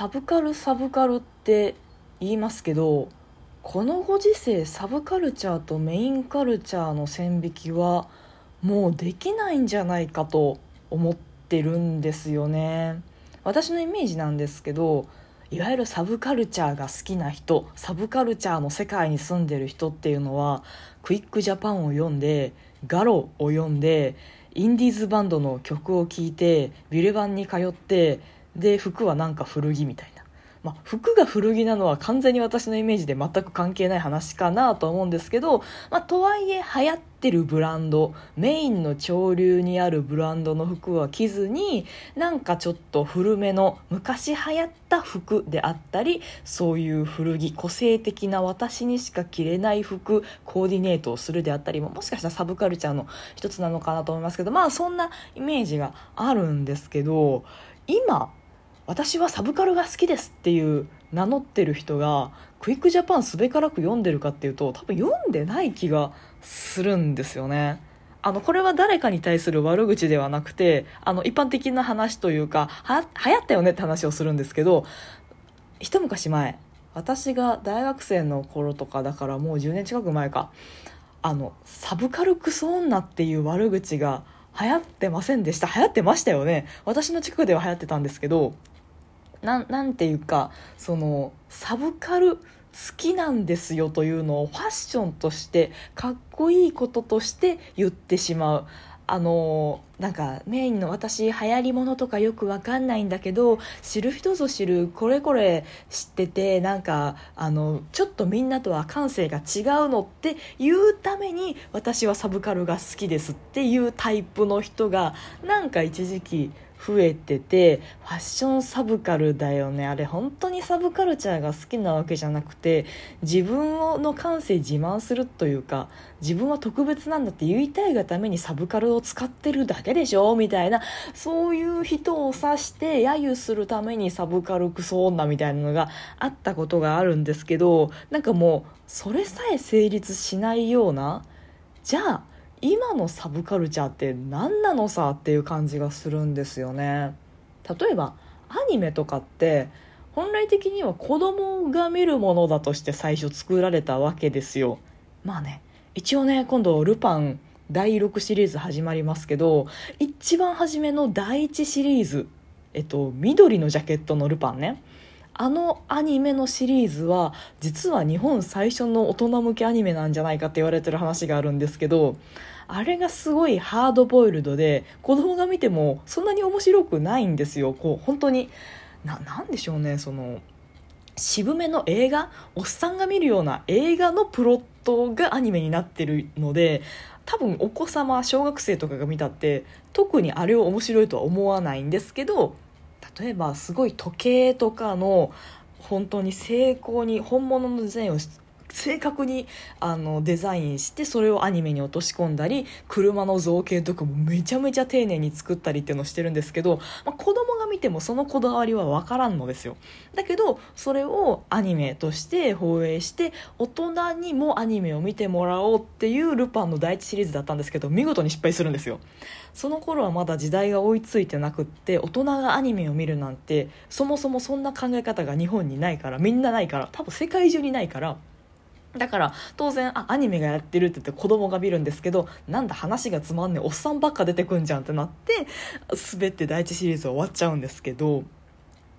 サブカルサブカルって言いますけどこのご時世サブカルチャーとメインカルチャーの線引きはもうできないんじゃないかと思ってるんですよね。私のイメージなんですけどいわゆるサブカルチャーが好きな人サブカルチャーの世界に住んでる人っていうのはクイックジャパンを読んでガロを読んでインディーズバンドの曲を聴いてビレバンに通ってで服はなんか古着みたいな。まあ、服が古着なのは完全に私のイメージで全く関係ない話かなと思うんですけど、まあ、とはいえ流行ってるブランドメインの潮流にあるブランドの服は着ずになんかちょっと古めの昔流行った服であったりそういう古着個性的な私にしか着れない服コーディネートをするであったりももしかしたらサブカルチャーの一つなのかなと思いますけどまあそんなイメージがあるんですけど今私はサブカルが好きですっていう名乗ってる人がクイックジャパンすべからく読んでるかっていうと多分読んでない気がするんですよね。あのこれは誰かに対する悪口ではなくてあの一般的な話というかは流行ったよねって話をするんですけど一昔前私が大学生の頃とかだからもう10年近く前かあのサブカルクソ女っていう悪口が流行ってませんでした流行ってましたよね私の近くでは流行ってたんですけどななんていうかそのサブカル好きなんですよというのをファッションとしてかっこいいこととして言ってしまう。あのなんかメインの私流行りものとかよくわかんないんだけど知る人ぞ知るこれこれ知っててなんかあのちょっとみんなとは感性が違うのって言うために私はサブカルが好きですっていうタイプの人がなんか一時期増えててファッションサブカルだよね。あれ本当にサブカルチャーが好きなわけじゃなくて自分の感性自慢するというか自分は特別なんだって言いたいがためにサブカルを使ってるだけでしょ？みたいなそういう人を指して揶揄するためにサブカルクソ女みたいなのがあったことがあるんですけどなんかもうそれさえ成立しないようなじゃあ今のサブカルチャーって何なのさっていう感じがするんですよね。例えばアニメとかって本来的には子供が見るものだとして最初作られたわけですよ。まあね一応ね今度ルパン第6シリーズ始まりますけど一番初めの第1シリーズえっと緑のジャケットのルパンね。あのアニメのシリーズは実は日本最初の大人向けアニメなんじゃないかって言われてる話があるんですけどあれがすごいハードボイルドで子供が見てもそんなに面白くないんですよ。こう本当にななんでしょうねその渋めの映画おっさんが見るような映画のプロットがアニメになってるので多分お子様小学生とかが見たって特にあれを面白いとは思わないんですけど例えばすごい時計とかの本当に精巧に本物のデザインを正確にあのデザインしてそれをアニメに落とし込んだり車の造形とかもめちゃめちゃ丁寧に作ったりっていうのをしてるんですけど、まあ、子供見てもそのこだわりは分からんのですよ。だけどそれをアニメとして放映して大人にもアニメを見てもらおうっていうルパンの第一シリーズだったんですけど見事に失敗するんですよ。その頃はまだ時代が追いついてなくって大人がアニメを見るなんてそもそもそんな考え方が日本にないからみんなないから多分世界中にないからだから当然あアニメがやってるって言って子供が見るんですけどなんだ話がつまんねえおっさんばっか出てくんじゃんってなって滑って第一シリーズ終わっちゃうんですけど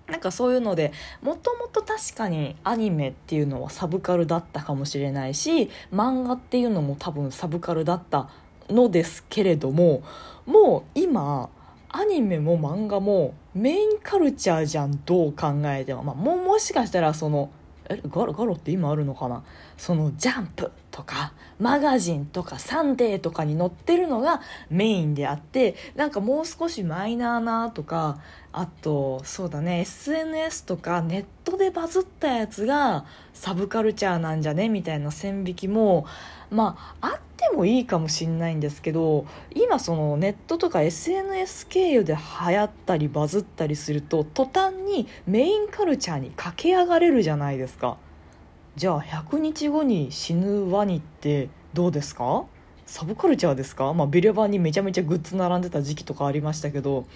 なんかそういうのでもともと確かにアニメっていうのはサブカルだったかもしれないし漫画っていうのも多分サブカルだったのですけれどももう今アニメも漫画もメインカルチャーじゃんどう考えても、まあ、ももしかしたらそのえガロガロって今あるのかな？そのジャンプとかマガジンとかサンデーとかに載ってるのがメインであってなんかもう少しマイナーなとかあとそうだね SNS とかネットでバズったやつがサブカルチャーなんじゃね？みたいな線引きもまああってもいいかもしんないんですけど今そのネットとか SNS 経由で流行ったりバズったりすると途端にメインカルチャーに駆け上がれるじゃないですか。じゃあ100日後に死ぬワニってどうですか？サブカルチャーですか、まあ、ビレバンにめちゃめちゃグッズ並んでた時期とかありましたけど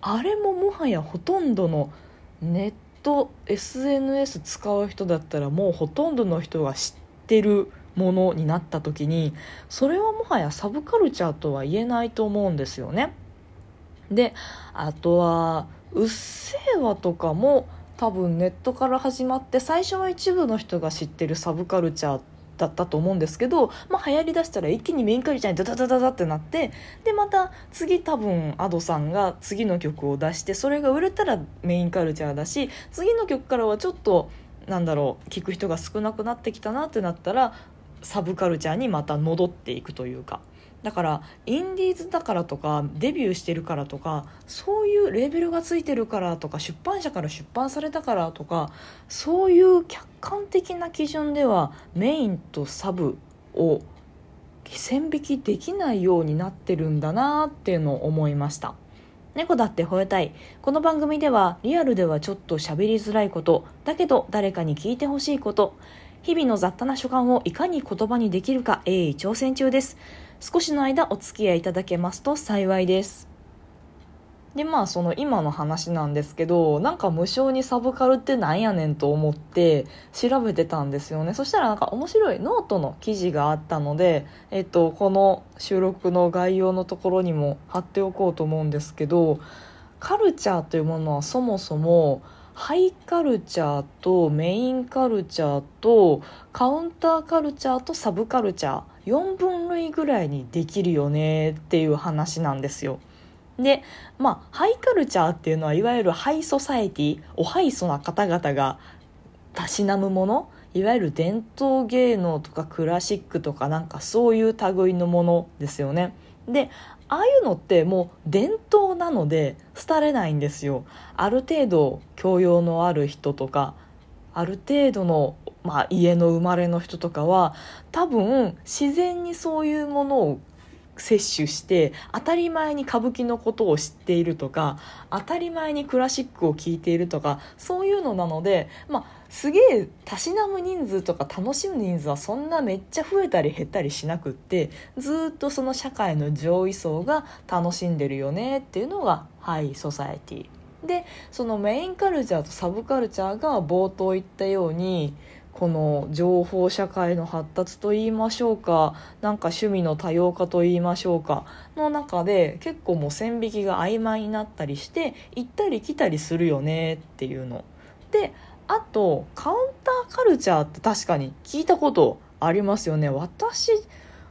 あれももはやほとんどのネット SNS 使う人だったらもうほとんどの人が知ってるものになった時にそれはもはやサブカルチャーとは言えないと思うんですよね。であとは「うっせぇわ」とかも多分ネットから始まって最初は一部の人が知ってるサブカルチャーだったと思うんですけど、まあ、流行りだしたら一気にメインカルチャーにダダダダってなってでまた次多分 Ado さんが次の曲を出してそれが売れたらメインカルチャーだし次の曲からはちょっとなんだろう聞く人が少なくなってきたなってなったらサブカルチャーにまた戻っていくというか。だからインディーズだからとかデビューしてるからとかそういうレーベルがついてるからとか出版社から出版されたからとかそういう客観的な基準ではメインとサブを線引きできないようになってるんだなっていうのを思いました。猫だって吠えたい。この番組ではリアルではちょっと喋りづらいことだけど誰かに聞いてほしいこと。日々の雑多な所感をいかに言葉にできるか鋭意挑戦中です。少しの間お付き合いいただけますと幸いです。でまあその今の話なんですけどなんか無性にサブカルってなんやねんと思って調べてたんですよね。そしたらなんか面白いノートの記事があったので、えっと、この収録の概要のところにも貼っておこうと思うんですけどカルチャーというものはそもそもハイカルチャーとメインカルチャーとカウンターカルチャーとサブカルチャー4分類ぐらいにできるよねっていう話なんですよ。でまあハイカルチャーっていうのはいわゆるハイソサエティおハイソな方々がたしなむものいわゆる伝統芸能とかクラシックとかなんかそういう類のものですよね。でああいうのってもう伝統なので廃れないんですよ。ある程度教養のある人とかある程度の、まあ、家の生まれの人とかは多分自然にそういうものを摂取して当たり前に歌舞伎のことを知っているとか当たり前にクラシックを聴いているとかそういうのなので、まあ、すげえたしなむ人数とか楽しむ人数はそんなめっちゃ増えたり減ったりしなくってずっとその社会の上位層が楽しんでるよねっていうのがハイソサエティ。でそのメインカルチャーとサブカルチャーが冒頭言ったようにこの情報社会の発達といいましょうかなんか趣味の多様化といいましょうかの中で結構もう線引きが曖昧になったりして行ったり来たりするよねっていうの。であとカウンターカルチャーって確かに聞いたことありますよね。私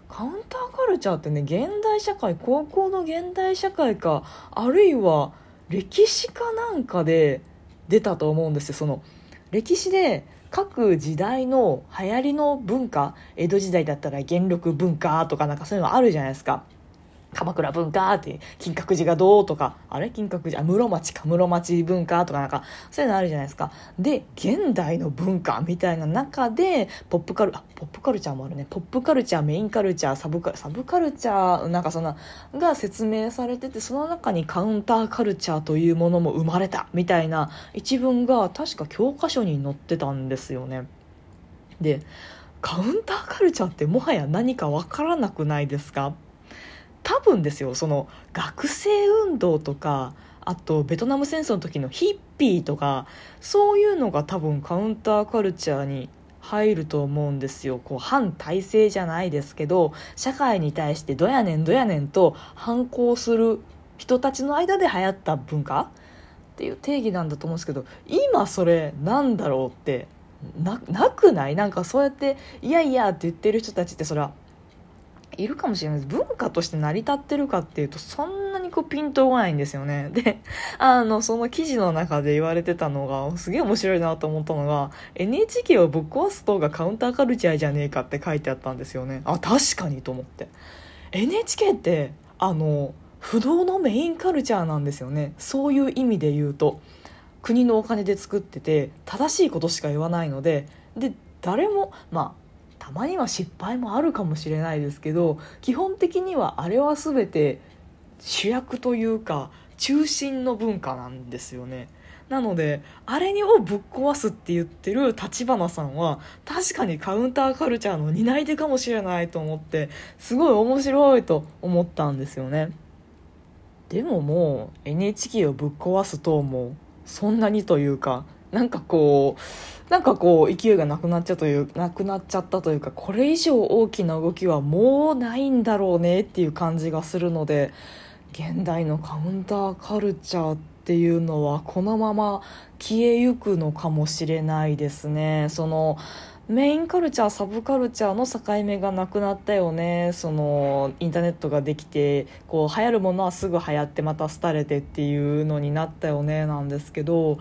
カウンターカルチャーってね現代社会高校の現代社会かあるいは歴史かなんかで出たと思うんですよ。その歴史で各時代の流行りの文化江戸時代だったら元禄文化とかなんかそういうのあるじゃないですか。鎌倉文化って金閣寺がどうとかあれ？金閣寺？あ室町か。室町文化とかなんかそういうのあるじゃないですか。で現代の文化みたいな中でポップカルあポップカルチャーもあるね。ポップカルチャーメインカルチャーサブカルサブカルチャーなんかそんなが説明されててその中にカウンターカルチャーというものも生まれたみたいな一文が確か教科書に載ってたんですよね。でカウンターカルチャーってもはや何かわからなくないですか？多分ですよその学生運動とかあとベトナム戦争の時のヒッピーとかそういうのが多分カウンターカルチャーに入ると思うんですよ。こう反体制じゃないですけど社会に対してどやねんどやねんと反抗する人たちの間で流行った文化？っていう定義なんだと思うんですけど今それなんだろうってなくない？なんかそうやって「いやいや」って言ってる人たちってそれはいるかもしれない。です文化として成り立ってるかっていうとそんなにこうピンとこないんですよね。であのその記事の中で言われてたのがすげえ面白いなと思ったのが NHK をぶっ壊す党がカウンターカルチャーじゃねえかって書いてあったんですよね。あ確かにと思って。NHK ってあの不動のメインカルチャーなんですよね。そういう意味で言うと。国のお金で作ってて正しいことしか言わないのでで誰もまあたまには失敗もあるかもしれないですけど基本的にはあれは全て主役というか中心の文化なんですよね。なのであれをぶっ壊すって言ってる立花さんは確かにカウンターカルチャーの担い手かもしれないと思ってすごい面白いと思ったんですよね。でももう NHK をぶっ壊すともそんなにというかなんかこうなんかこう勢いがなくなっちゃというなくなっちゃったというかこれ以上大きな動きはもうないんだろうねっていう感じがするので現代のカウンターカルチャーっていうのはこのまま消えゆくのかもしれないですね。そのメインカルチャーサブカルチャーの境目がなくなったよね。そのインターネットができてこう流行るものはすぐ流行ってまた廃れてっていうのになったよねなんですけど。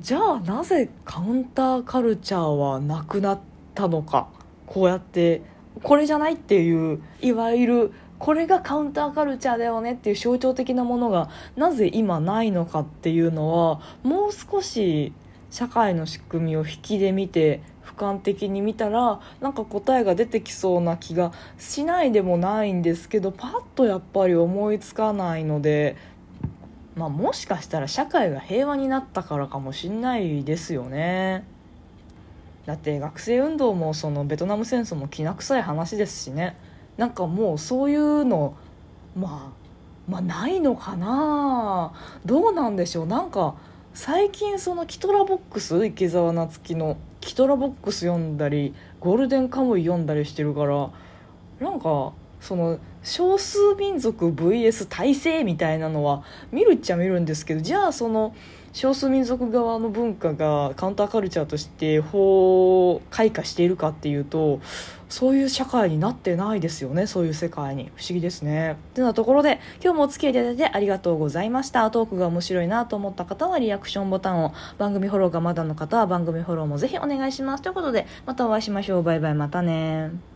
じゃあなぜカウンターカルチャーはなくなったのか。こうやってこれじゃないっていういわゆるこれがカウンターカルチャーだよねっていう象徴的なものがなぜ今ないのかっていうのはもう少し社会の仕組みを引きで見て俯瞰的に見たらなんか答えが出てきそうな気がしないでもないんですけどパッとやっぱり思いつかないので、まあ、もしかしたら社会が平和になったからかもしんないですよね。だって学生運動もそのベトナム戦争もきな臭い話ですしね。なんかもうそういうのまあまあないのかな？どうなんでしょう？なんか最近そのキトラボックス池澤夏樹のキトラボックス読んだりゴールデンカムイ読んだりしてるからなんかその少数民族 VS 体制みたいなのは見るっちゃ見るんですけどじゃあその少数民族側の文化がカウンターカルチャーとして法開花しているかっていうとそういう社会になってないですよねそういう世界に。不思議ですね。てなところで今日もお付き合いいただいてありがとうございました。トークが面白いなと思った方はリアクションボタンを。番組フォローがまだの方は番組フォローもぜひお願いします。ということでまたお会いしましょう。バイバイ。またね